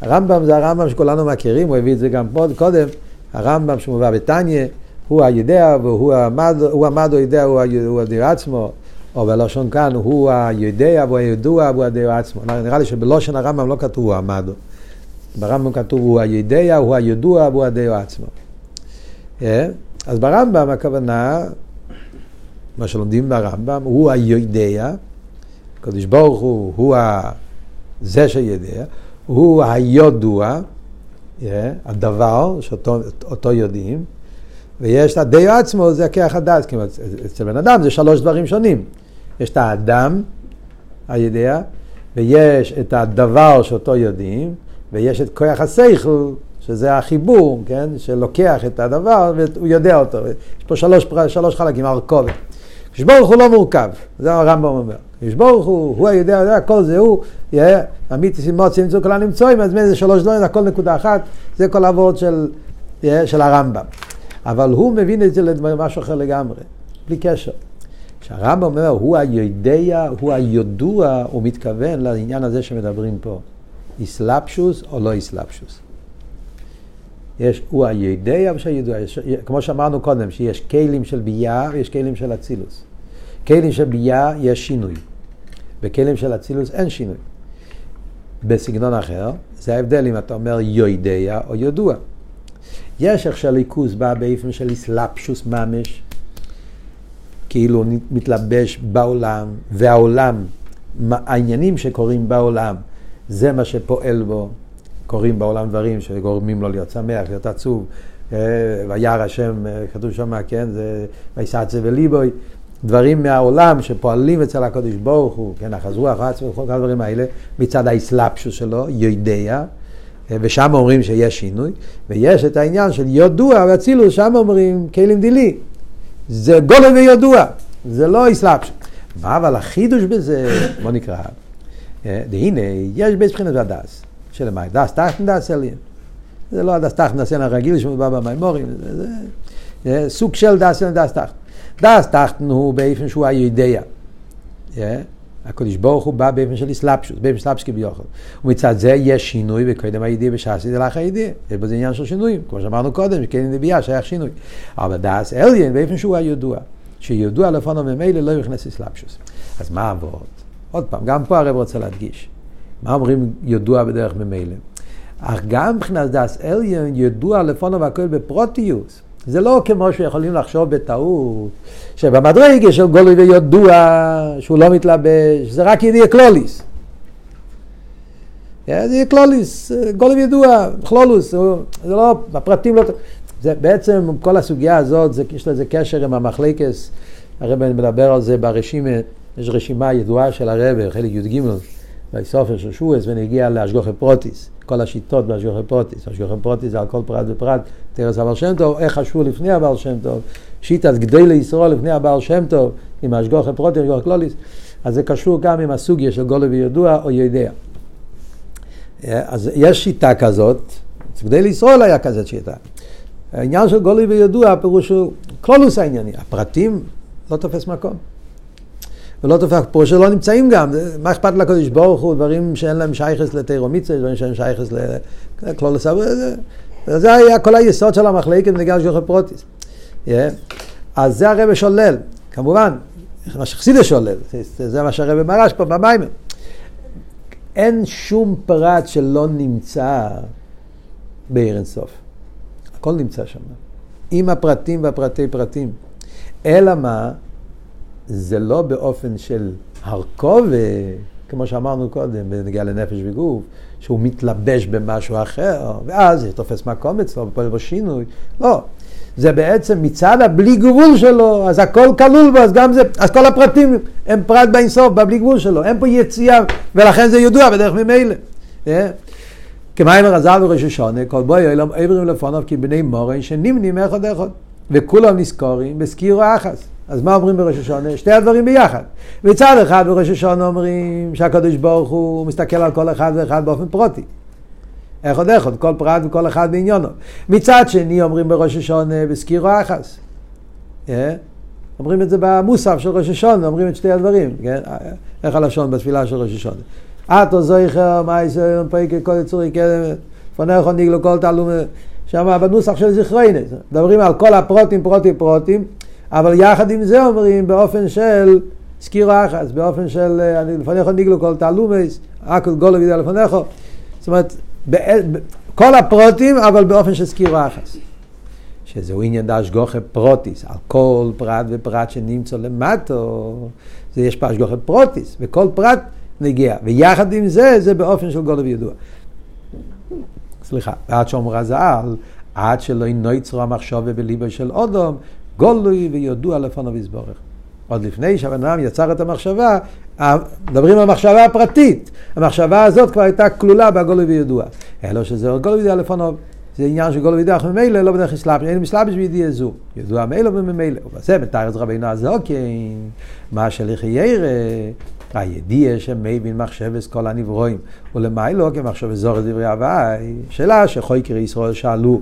הרמב"ם זה הרמב"ם שכולנו מכירים, הוא הביא את זה גם פה קודם, הרמב"ם שמובא בתניא, הוא היודע והוא המד, הוא המד או יודע, הוא הדיר עצמו, או בלשון כאן הוא היודע והוא הידוע והוא הדיר עצמו. נראה לי שבלושן הרמב"ם לא כתוב הוא המד. ברמב"ם כתוב הוא היודע, הוא הידוע והוא הדיר עצמו. אה? אז ברמב"ם הכוונה, מה שלומדים ברמב"ם, הוא היודע, הקדוש ברוך הוא, הוא זה שיודע, הוא היודוע, yeah, הדבר שאותו יודעים, ויש את הדיו עצמו, זה הכיח הדעת, אצל בן אדם זה שלוש דברים שונים. יש את האדם היודע, ויש את הדבר שאותו יודעים, ויש את כוח השכל, שזה החיבור, כן, שלוקח את הדבר והוא יודע אותו. יש פה שלוש, שלוש חלקים, הרכובת. כשברוך הוא לא מורכב, זה הרמב"ם אומר. יש ברוך הוא, הוא היודע, יודע, הכל זה הוא, אמיתי מוצא ימצאו כולם נמצואים, אז מאיזה שלוש דברים, הכל נקודה אחת, זה כל העבוד של, של הרמב"ם. אבל הוא מבין את זה למשהו אחר לגמרי, בלי קשר. כשהרמב"ם אומר, הוא היודע, הוא הידוע, הוא מתכוון לעניין הזה שמדברים פה. איסלפשוס או לא איסלפשוס. יש, הוא היודע ושהידוע, כמו שאמרנו קודם, שיש כלים של ביאה ויש כלים של אצילוס. כלים של ביאה יש שינוי. בכלים של אצילוס אין שינוי. בסגנון אחר, זה ההבדל אם אתה אומר יודע או ידוע. יש איך שהליכוז בא באופן של אסלאפשוס ממש, כאילו מתלבש בעולם, והעולם, העניינים שקורים בעולם, זה מה שפועל בו. קורים בעולם דברים שגורמים לו להיות שמח, להיות עצוב. אה, וירא השם, אה, כתוב שם, כן, זה ויסעצה וליבוי. דברים מהעולם שפועלים אצל הקדוש ברוך הוא, כן, אחז רוח, עצמו, כל הדברים האלה, מצד האסלאפשוס שלו, יודע, ושם אומרים שיש שינוי, ויש את העניין של ידוע ואצילוס, שם אומרים כלים דילי. זה גולם וידוע, זה לא אסלאפשוס. מה אבל החידוש בזה, בוא נקרא, והנה, יש בית בחינת הדס, שלמי, דס תחתן דס עליין. זה לא הדס תחתן דס עליין הרגיל שמובא במימורים, זה, סוג של דס עליין דס תחתן. דס תחתן הוא באופן שהוא היודע. הקדוש ברוך הוא בא באופן של אסלאפשוס, באופן סלאפסקי ביוכל. ומצד זה יש שינוי, וקודם הידיע בשעשי לך הידיע. יש בזה עניין של שינויים, כמו שאמרנו קודם, שכן נביאה שייך שינוי. אבל דעת עליון באופן שהוא הידוע. שידוע לפניו ממילא לא ייכנס התלבשות. אז מה עבוד? עוד פעם, גם פה הרב רוצה להדגיש. מה אומרים ידוע בדרך ממילא? אך גם מבחינת דעת עליון ידוע לפניו והכל בפרטיות. זה לא כמו שיכולים לחשוב בטעות, שבמדרגה של גלוי וידוע, שהוא לא מתלבש, זה רק ידיעה כללית. זה ידיעה כללית, גלוי וידוע, כללות, זה לא, בפרטים לא... זה בעצם כל הסוגיה הזאת, זה, יש לזה קשר עם המחלוקת, הרב מדבר על זה ברשימה, יש רשימה ידועה של הרב, חלק י"ג, בסוף של שבועות, בנוגע להשגחה פרטית. כל השיטות בהשגחה פרטית. השגחה פרטית זה על כל פרט ופרט, תורת הבעל שם טוב, איך חשבו לפני הבעל שם טוב, שיטת גדולי ישראל לפני הבעל שם טוב, עם ההשגחה פרטית, השגחה כללית, אז זה קשור גם עם הסוגיה של גלוי וידוע או יודע. אז יש שיטה כזאת, גדי לישראל היה כזאת שיטה. העניין של גולי וידוע, הפירוש הוא קלולוס הענייני, הפרטים לא תופס מקום. ולא תופח פה שלא נמצאים גם, מה אכפת לקדוש ברוך הוא, דברים שאין להם שייכס לתירו מצווה, דברים שאין שייכס לכלול לסבו, זה היה כל היסוד של המחלקת בניגש גוחי פרוטיס. אז זה הרב שולל, כמובן, מה שחסידה שולל, זה מה שהרבא מרש פה במיימר. אין שום פרט שלא נמצא בעיר אינסוף. הכל נמצא שם. עם הפרטים והפרטי פרטים. אלא מה? זה לא באופן של הרכובה, כמו שאמרנו קודם, בנגיע לנפש וגוף, שהוא מתלבש במשהו אחר, ואז זה תופס מקום אצלו, ופועל בו שינוי. לא. זה בעצם מצד הבלי גבול שלו, אז הכל כלול בו, אז גם זה, אז כל הפרטים הם פרט באינסוף, בבלי גבול שלו, אין פה יציאה, ולכן זה ידוע בדרך ממילא. אה? כמיים רזל וראש השונה, כל בואי אילם עברים לפוניו כי בני מורן שנמנים אחד אחד, וכולם נזכורים בסקירו אחס. אז מה אומרים בראש השונה? שתי הדברים ביחד. מצד אחד בראש השונה אומרים שהקדוש ברוך הוא מסתכל על כל אחד ואחד באופן פרוטי. איך עוד איך עוד, כל פרט וכל אחד בעניינו. מצד שני אומרים בראש השונה בסקירו אחס. Yeah. אומרים את זה במוסף של ראש השונה, אומרים את שתי הדברים. כן? איך הלשון בתפילה של ראש השונה. אטו זויכר, מייסר, פריקי, כל יצורי, כן, פונך ניגלו, כל תעלום, שם בנוסח של זכרוינס. מדברים על כל הפרוטים, פרוטים, פרוטים, אבל יחד עם זה אומרים באופן של סקירו אחס, באופן של לפניך ניגלו כל תעלומס, אקל גולו וידע לפניך. זאת אומרת, כל הפרוטים, אבל באופן של סקירו אחס. שזהו עניין דהשגחה פרטית, על כל פרט ופרט שנמצא למטה, זה יש פה השגחה פרטית, וכל פרט נוגע. ויחד עם זה, זה באופן של גלוי וידוע. סליחה, עד שאומר חז"ל, עד שלא נוצרה המחשבה בליבו של אדם, גלוי וידוע לפניו יתברך. עוד לפני שהבן אדם יצר את המחשבה, מדברים על המחשבה הפרטית. המחשבה הזאת כבר הייתה כלולה בגלוי וידוע. אלא שזה גולוי וידוע לפונו, זה עניין של גולוי וידוע, ממילא לא בדרך אסלאפש, אין מסלאפש בידיע זו. ידוע מילא וממילא. ובזה מתאר את רבינו הזוקין, מה שליחי ירא, הידיע שמבין מחשבס כל הנברואים, ולמיילו כמחשב זור דברי הוואי, שאלה שחויקרי ישראל שאלו.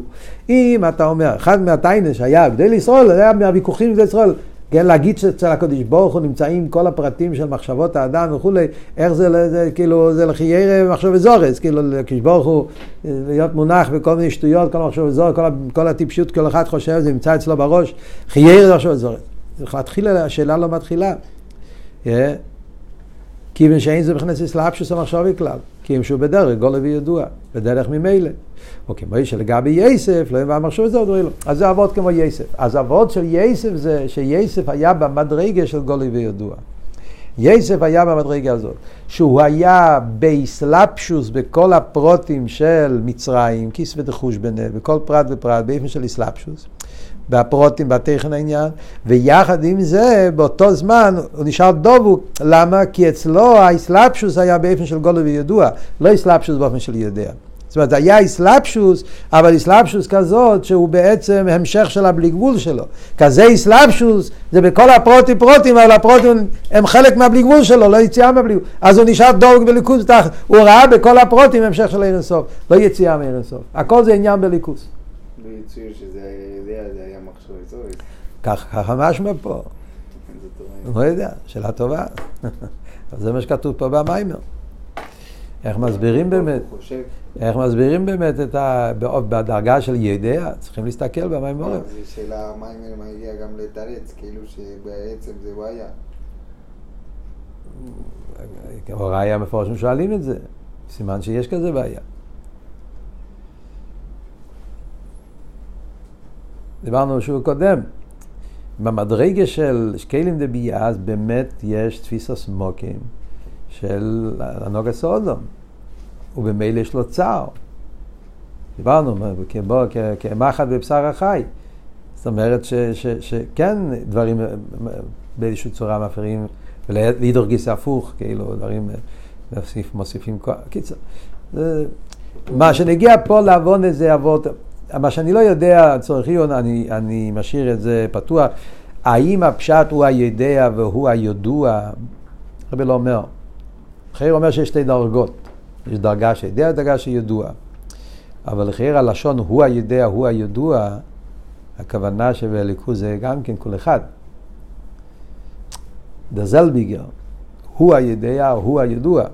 אם אתה אומר, אחד מהטיינס שהיה גדל ישראל, זה היה מהוויכוחים גדל ישראל, כן, להגיד שאצל הקדוש ברוך הוא נמצאים כל הפרטים של מחשבות האדם וכולי, איך זה, זה כאילו, זה לחיירה מחשב זורס, כאילו לקדוש ברוך הוא להיות מונח בכל מיני שטויות, כל מחשב זורס, כל, כל הטיפשות, כל אחד חושב, זה נמצא אצלו בראש, חיירה זה מחשב זורס. השאלה לא מתחילה. Yeah. כיוון שאין זה מכנס אסלאפשוס המחשבי כלל, אם שהוא בדרך, גולה וידוע, בדרך ממילא. או כמו שלגבי יסף, לא יבוא המחשב הזה, עוד אז זה אבות כמו יסף. אז אבות של יסף זה שיסף היה במדרגה של גולה וידוע. יסף היה במדרגה הזאת, שהוא היה באסלאפשוס בכל הפרוטים של מצרים, כיס ודחוש ביניהם, בכל פרט ופרט, באופן של אסלאפשוס. והפרוטים והטכן העניין, ויחד עם זה, באותו זמן הוא נשאר דובוק. למה? כי אצלו האסלאפשוס היה באופן של גולו וידוע, לא אסלאפשוס באופן של יודע. זאת אומרת, היה אסלאפשוס, אבל אסלאפשוס כזאת שהוא בעצם המשך של הבלי גבול שלו. כזה אסלאפשוס זה בכל הפרוטים פרוטים, אבל הפרוטים הם חלק מהבלי גבול שלו, לא יציאה מהבלי גבול. אז הוא נשאר דורג בליכוז. הוא ראה בכל הפרוטים המשך של ערן סוף, לא יציאה מערן סוף. הכל זה עניין בליכוז. זה אזורית. ככה משמע פה. לא יודע, שאלה טובה. זה מה שכתוב פה במיימר. איך מסבירים באמת, איך מסבירים באמת את ה... בדרגה של ידע, צריכים להסתכל במיימורים. זו שאלה, המיימר מגיע גם לתרץ, כאילו שבעצם זה בעיה. כמו ראיה מפורשים שואלים את זה, סימן שיש כזה בעיה. דיברנו שוב קודם, במדרגה של שקלים דבייה, אז באמת יש תפיסה סמוקים של הנוגה סודום, ובמילא יש לו צער. דיברנו, כמחט בבשר החי. זאת אומרת שכן דברים באיזושהי צורה מפריעים, ולהידור גיסא הפוך, כאילו דברים מוסיפ, מוסיפים כוח. קיצר, מה שנגיע פה לעוון איזה אבות, מה שאני לא יודע, צורך עיון, אני, אני משאיר את זה פתוח. האם הפשט הוא הידע והוא הידוע? הרבה לא אומר. חייר אומר שיש שתי דרגות. יש דרגה שידע ודרגה שידוע. אבל לחייר הלשון הוא הידע, הוא הידוע, הכוונה שבליכוז זה גם כן כל אחד. דזלביגר, הוא הידע, הוא הידוע.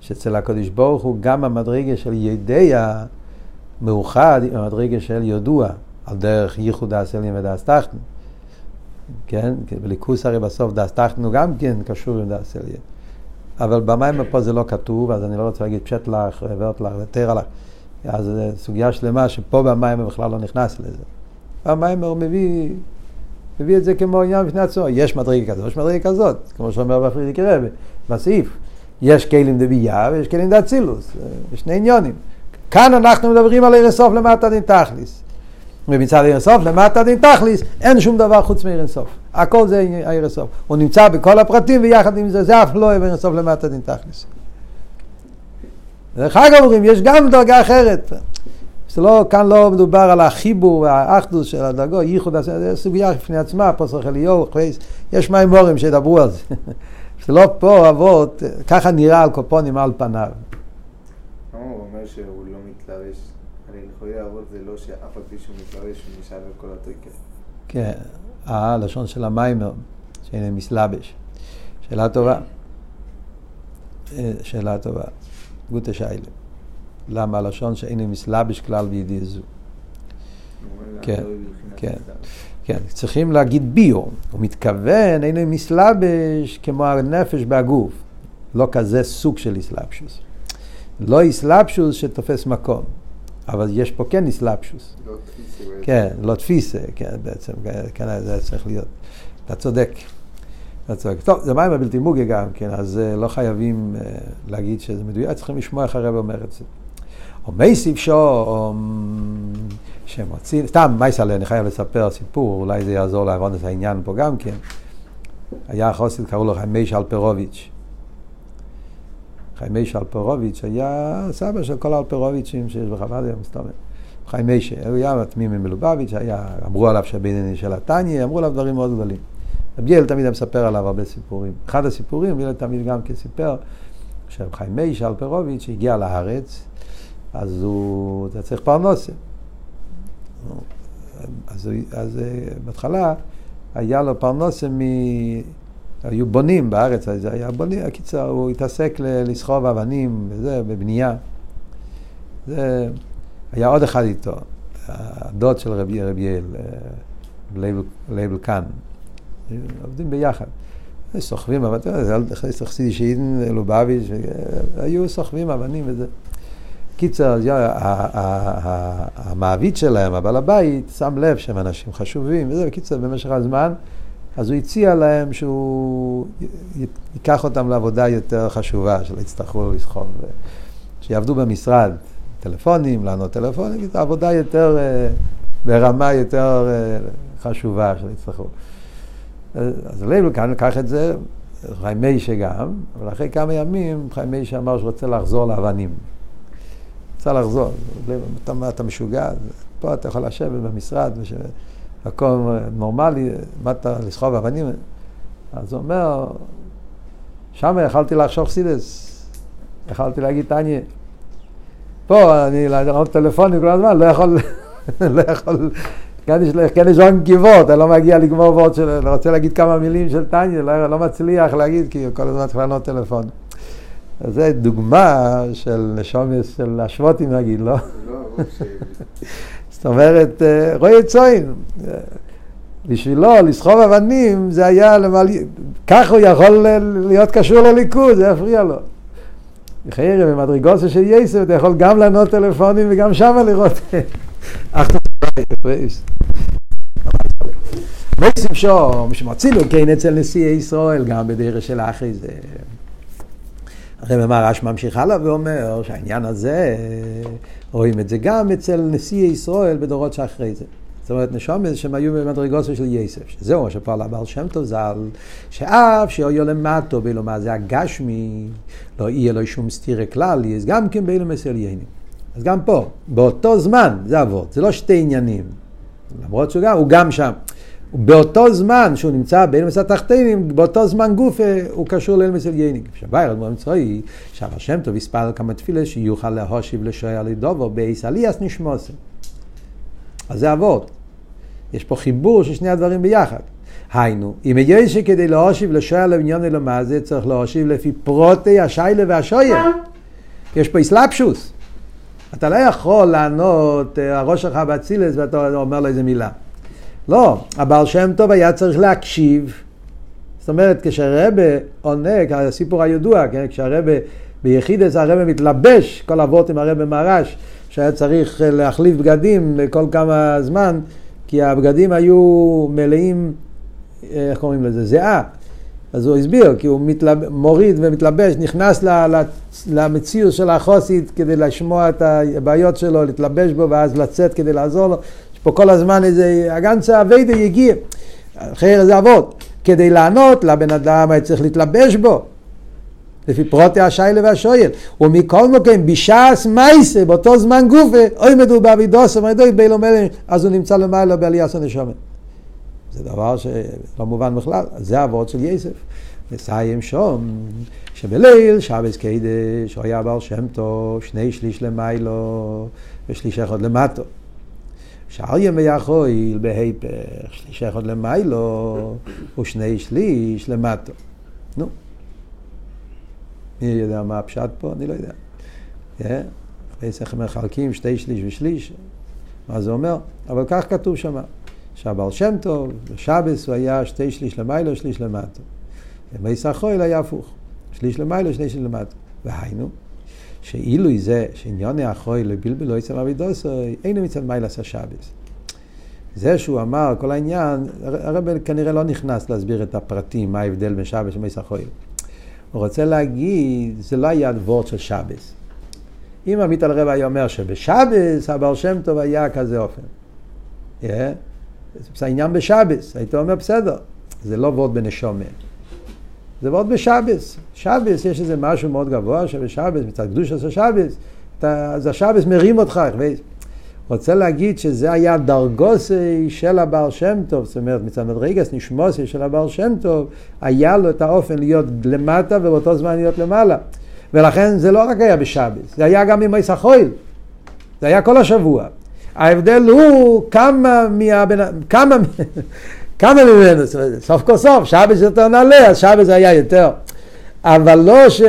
שאצל הקדוש ברוך הוא גם המדרגה של ידע מאוחד עם המדרגה של ידוע, על דרך ייחוד האסלים ודאס. כן? בליכוס הרי בסוף תחתנו גם כן קשור עם דס אליה. אבל במים פה זה לא כתוב, אז אני לא רוצה להגיד פשט לך, ועוד לך, ותר לך. אז זו סוגיה שלמה שפה במים בכלל לא נכנס לזה. במים הוא מביא, מביא את זה כמו עניין בפני עצמו. יש מדרגה כזאת, יש מדרגה כזאת, כמו שאומר בפרידיקי רבי, בסעיף. יש כלים דבייה ויש כלים דאצילוס, יש שני עניונים. כאן אנחנו מדברים על ערן סוף למטה דין תכליס. ומצד ערן סוף למטה דין תכליס אין שום דבר חוץ מערן סוף. הכל זה ערן סוף. הוא נמצא בכל הפרטים ויחד עם זה, זה אף לא ערן סוף למטה דין תכליס. דרך אגב אומרים, יש גם דרגה אחרת. זה לא, כאן לא מדובר על החיבור והאחדוס של הדרגו, ייחוד, זה סוגיה בפני עצמה, פוסח אליהו, יש מימורים שידברו על זה. זה לא פה אבות, ככה נראה על קופונים על פניו. הוא אומר שהוא לא מתלבש, הרי לכאורה אבות זה לא שאף על פי שהוא מתלבש הוא נשאר בכל התוקף. כן, הלשון של המיימר, שהנה מסלבש. שאלה טובה. אה, שאלה טובה. גוטה שיילה. למה הלשון שאין מסלבש כלל בידי זו? כן, כן. כן, צריכים להגיד ביו. הוא מתכוון, אין מסלבש כמו הנפש בהגוף. לא כזה סוג של איסלבשוס. לא איסלבשוס שתופס מקום, אבל יש פה כן איסלבשוס. לא תפיסה. כן, לא תפיסה, כן, בעצם, כן, זה צריך להיות. אתה צודק. אתה צודק. טוב, זה מים הבלתי מוגי גם כן, אז לא חייבים להגיד שזה מדויק, צריכים לשמוע איך הרב אומר את זה. או מייסיב שו, או שמוצאים, סתם, מייסלה, אני חייב לספר סיפור, אולי זה יעזור להראות את העניין פה גם כן. היה חוסית, קראו לו חיימי שלפרוביץ'. חיימי שלפרוביץ' היה סבא של כל האלפרוביצ'ים שיש בחב"ד היום, זאת אומרת. חיימי ש... הוא היה תמימי מלובביץ', היה, אמרו עליו שהבינני של התניא, אמרו עליו דברים מאוד גדולים. רבי ילד תמיד היה מספר עליו הרבה סיפורים. אחד הסיפורים, רבי ילד תמיד גם כן סיפר, שחיימי שלפרוביץ' הגיע לארץ, אז הוא, אתה צריך פרנסה. אז, אז בהתחלה היה לו פרנסה מ... היו בונים בארץ, אז היה בונים, הקיצר, הוא התעסק לסחוב אבנים וזה, בבנייה. זה, היה עוד אחד איתו, הדוד של רבי רביאל, לייבל קאן. עובדים ביחד. סוחבים, זה חסידישע אידן, לובביץ', היו סוחבים אבנים וזה. קיצר, המעביד שלהם, הבעל הבית, שם לב שהם אנשים חשובים, וזה, בקיצר, במשך הזמן, אז הוא הציע להם שהוא ייקח אותם לעבודה יותר חשובה, שלא יצטרכו לסחוב, שיעבדו במשרד, טלפונים, לענות טלפונים, עבודה יותר, ברמה יותר חשובה, שלא יצטרכו. אז לייבל כאן לקח את זה, חיים מיישה גם, אבל אחרי כמה ימים חיים מיישה אמר שהוא רוצה לחזור לאבנים. רוצה לחזור, אתה, אתה משוגע, פה אתה יכול לשבת במשרד, מקום נורמלי, באת לסחוב אבנים. אז הוא אומר, שם יכלתי לחשוב סידס, יכלתי להגיד תניא. פה אני לענות טלפונים כל הזמן, לא יכול, לא יכול, כן יש רק גיבות, אני לא מגיע לגמור ועוד של, אני רוצה להגיד כמה מילים של תניא, לא, לא מצליח להגיד, כי כל הזמן צריך לענות טלפון. אז זה דוגמה של נשומס של השבוטים נגיד, לא? זאת אומרת, רועי צוין, בשבילו לסחוב אבנים זה היה למעלה, כך הוא יכול להיות קשור לליכוד, זה יפריע לו. חיירה במדרגוסה של יסף, אתה יכול גם לענות טלפונים וגם שמה לראות. מייסים שו, משמעצילו כן אצל נשיאי ישראל, גם בדרך של אחרי זה. הרב אמר רש ממשיך הלאה ואומר שהעניין הזה, רואים את זה גם אצל נשיאי ישראל בדורות שאחרי זה. זאת אומרת, נשומס שהם היו במדרגוסו של יסף, שזהו מה שפועל הבעל שם טוב ז"ל, שאף שאויו למטו באילו מה זה הגשמי, לא יהיה לו שום סתירה כלל, יהיה גם כן באילו מסליינים. אז גם פה, באותו זמן, זה אבות, זה לא שתי עניינים. למרות שהוא גם, הוא גם שם. באותו זמן שהוא נמצא באלמס התחתינים, באותו זמן גוף הוא קשור לאלמס עליינים. שבאיר אדמו"ר מצרוי, שהר השם טוב יספל כמה תפילה שיוכל להושיב לשוער לדובו בייס עליאס נשמוסם. אז זה אבות. יש פה חיבור של שני הדברים ביחד. היינו, אם יהיה שכדי להושיב לשוער לבניון אלומה זה צריך להושיב לפי פרוטי השיילה והשויר. יש פה אסלאפשוס. אתה לא יכול לענות, הראש שלך באצילס ואתה אומר לו איזה מילה. לא, הבעל שם טוב היה צריך להקשיב. זאת אומרת, כשהרבה עונה, הסיפור הידוע, כן? כשהרבה ביחידס הרבה מתלבש, כל אבות עם הרבה מרש, שהיה צריך להחליף בגדים כל כמה זמן, כי הבגדים היו מלאים, איך קוראים לזה? זיעה. אז הוא הסביר, כי הוא מתלב... מוריד ומתלבש, נכנס למציאות של החוסית כדי לשמוע את הבעיות שלו, להתלבש בו ואז לצאת כדי לעזור לו. פה כל הזמן איזה, הגנצה אביידה יגיע, אחרי איזה אבות. כדי לענות לבן אדם היה צריך להתלבש בו. לפי פרוטי השיילה והשויל. ומכל מקום, בשעס מייסה, באותו זמן גופה, אוי מדובר באבידוס, אמרדוי בילו מלך, אז הוא נמצא למעלה בעליית הנשומת. זה דבר שלא מובן בכלל, זה אבות של יסף. מסיים שום, שבליל שבס קדש, הוא היה בעל שם טוב, שני שליש למיילו ושליש אחד למטו. שאר ימי החויל בהיפך, שליש אחד למיילו ושני שליש למטו. נו. מי יודע מה הפשט פה? אני לא יודע. איך מחלקים שתי שליש ושליש, מה זה אומר? אבל כך כתוב שם. שהבעל שם טוב, בשבס הוא היה שתי שליש למיילו, שליש למטו. ומייס החויל היה הפוך, שליש למיילו, שני שליש למטו. והיינו, שאילו זה שעניוני החויל לבלבל לא יצא אבידוסו, אינו מצד מיילס השבס. זה שהוא אמר, כל העניין, הרב כנראה לא נכנס להסביר את הפרטים, מה ההבדל בין שבס ומייס החויל. הוא רוצה להגיד, זה לא היה וורד של שבס. אם עמית על רב היה אומר שבשבס הבעל שם טוב היה כזה אופן. Yeah. זה העניין בשבס, היית אומר בסדר, זה לא וורד בנשומה. זה וורד בשבס. שבס יש איזה משהו מאוד גבוה שבשבס, מצד קדוש עשה שבס, אז השבס מרים אותך. רוצה להגיד שזה היה דרגוסי של הבעל שם טוב, זאת אומרת מצד מדרגס נשמוסי של הבעל שם טוב, היה לו את האופן להיות למטה ובאותו זמן להיות למעלה. ולכן זה לא רק היה בשבס, זה היה גם עם מייס החויל, זה היה כל השבוע. ההבדל הוא כמה מהבן... כמה... כמה ממנו, סוף כל סוף, שבס יותר נעלה, אז שבס היה יותר. אבל לא ש...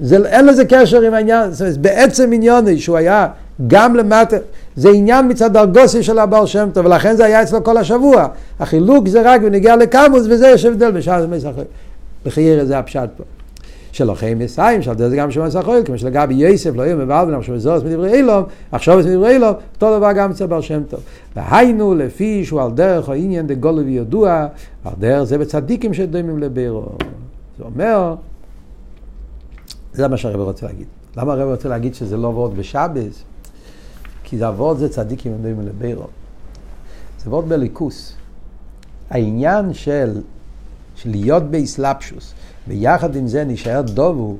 זה, אין לזה קשר עם העניין, זאת אומרת, בעצם עניוני שהוא היה גם למטה, זה עניין מצד דרגוסי של הבעל שם טוב, ולכן זה היה אצלו כל השבוע. החילוק זה רק בנגיע לקמוס, וזה יש הבדל בשעה זה מסחר. בחייר זה הפשט פה. שלוחי מסיים, שעל זה גם שמע סחויל, כמו שלגבי יוסף לא יהיה מבעל בנם שמזורס מדברי אילום, עכשיו מדברי אילום, אותו דבר גם אצל בר שם טוב. והיינו לפי שהוא על דרך העניין דגולו וידוע, על דרך זה בצדיקים שדומים לבירו. זה אומר, זה מה שהרב רוצה להגיד. למה הרב רוצה להגיד שזה לא וורד בשבס? כי זה הוורד זה צדיקים דומים לבירו. זה וורד בליכוס. העניין של, של להיות באסלאפשוס, ויחד עם זה נשאר דבוק,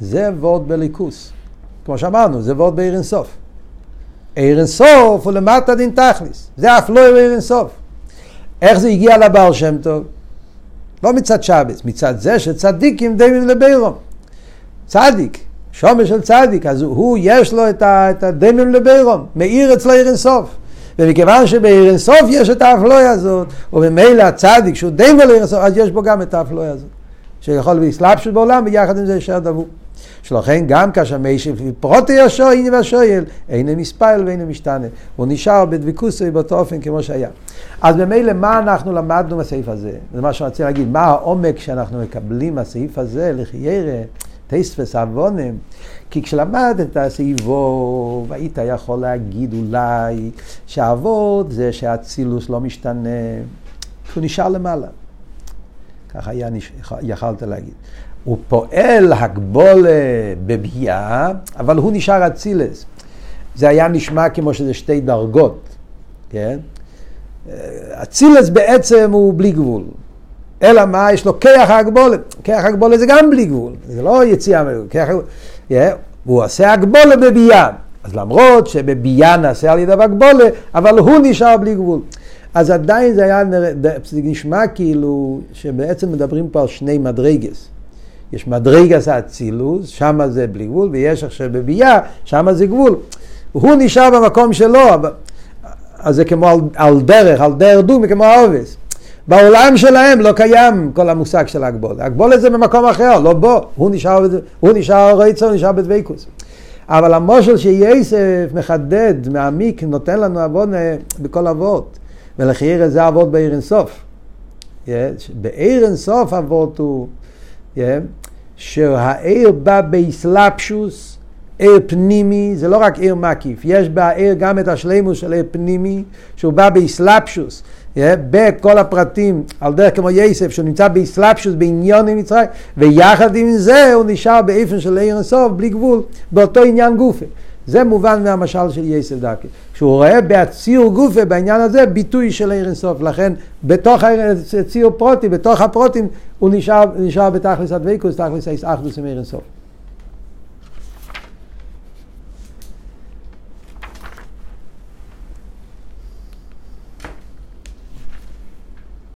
זה וורד בליכוס. כמו שאמרנו, זה וורד בעיר אינסוף. עיר אינסוף הוא למטה דין תכליס, זה אף לא עיר אינסוף. איך זה הגיע לבעל שם טוב? לא מצד שבס, מצד זה שצדיקים דמים לבירום. צדיק, שומר של צדיק, אז הוא, יש לו את הדמים לבירום, מאיר אצלו עיר אינסוף. ומכיוון שבעיר אינסוף יש את האפלויה הזאת, וממילא הצדיק שהוא דמה לעיר אינסוף, אז יש בו גם את האפלויה הזאת. שיכול בהסלבשות בעולם, ויחד עם זה יישאר דבור. שלכן גם כאשר מישהו פרוטי ישו, הנה והשואל, אינו מספייל ואינו משתנה. הוא נשאר בדבקוסי באותו אופן כמו שהיה. אז ממילא מה אנחנו למדנו מהסעיף הזה? זה מה רוצה להגיד, מה העומק שאנחנו מקבלים מהסעיף הזה, לחיירה, טייספס אבונם. כי כשלמדת את הסעיבו, והיית יכול להגיד אולי שהאבות זה שהאצילוס לא משתנה, הוא נשאר למעלה. ככה היה, יכלת להגיד. הוא פועל הגבולה בביאה, אבל הוא נשאר אצילס. זה היה נשמע כמו שזה שתי דרגות, כן? אצילס בעצם הוא בלי גבול. אלא מה? יש לו כיח הגבולה. כיח הגבולה זה גם בלי גבול. זה לא יציאה כיח... yeah, הוא עושה הגבולה בביאה. אז למרות שבביאה נעשה על ידי הגבולה, אבל הוא נשאר בלי גבול. אז עדיין זה היה זה נשמע כאילו שבעצם מדברים פה על שני מדרגס. יש מדרגס האצילוס, שם זה בלי גבול, ויש עכשיו בביאה, שם זה גבול. הוא נשאר במקום שלו, אבל, אז זה כמו על, על דרך, על דרך דומי, כמו העובס. בעולם שלהם לא קיים כל המושג של הגבולה. הגבולה זה במקום אחר, לא בו. הוא נשאר, הוא נשאר רצון, הוא נשאר בדבקוס. אבל המושל שייסף מחדד, מעמיק, נותן לנו עוון בכל אבות. ולחייר זה אבות בעיר אינסוף. בעיר אינסוף אבות הוא, שהעיר בא באסלאפשוס, עיר פנימי, זה לא רק עיר מקיף, יש בעיר גם את השלימוס של עיר פנימי, שהוא בא באסלאפשוס. בכל הפרטים, על דרך כמו יסף, שהוא נמצא באסלאפשוס, בעניון עם מצרים, ויחד עם זה הוא נשאר באיפן של עיר אינסוף, בלי גבול, באותו עניין גופה. זה מובן מהמשל של יסף דקה. כשהוא רואה בהציור גופה בעניין הזה ביטוי של עיר אינסוף. לכן בתוך הציור פרוטי, בתוך הפרוטים, הוא נשאר, נשאר בתכלס הדבקוס, תכלס האחדוס עם עיר אינסוף.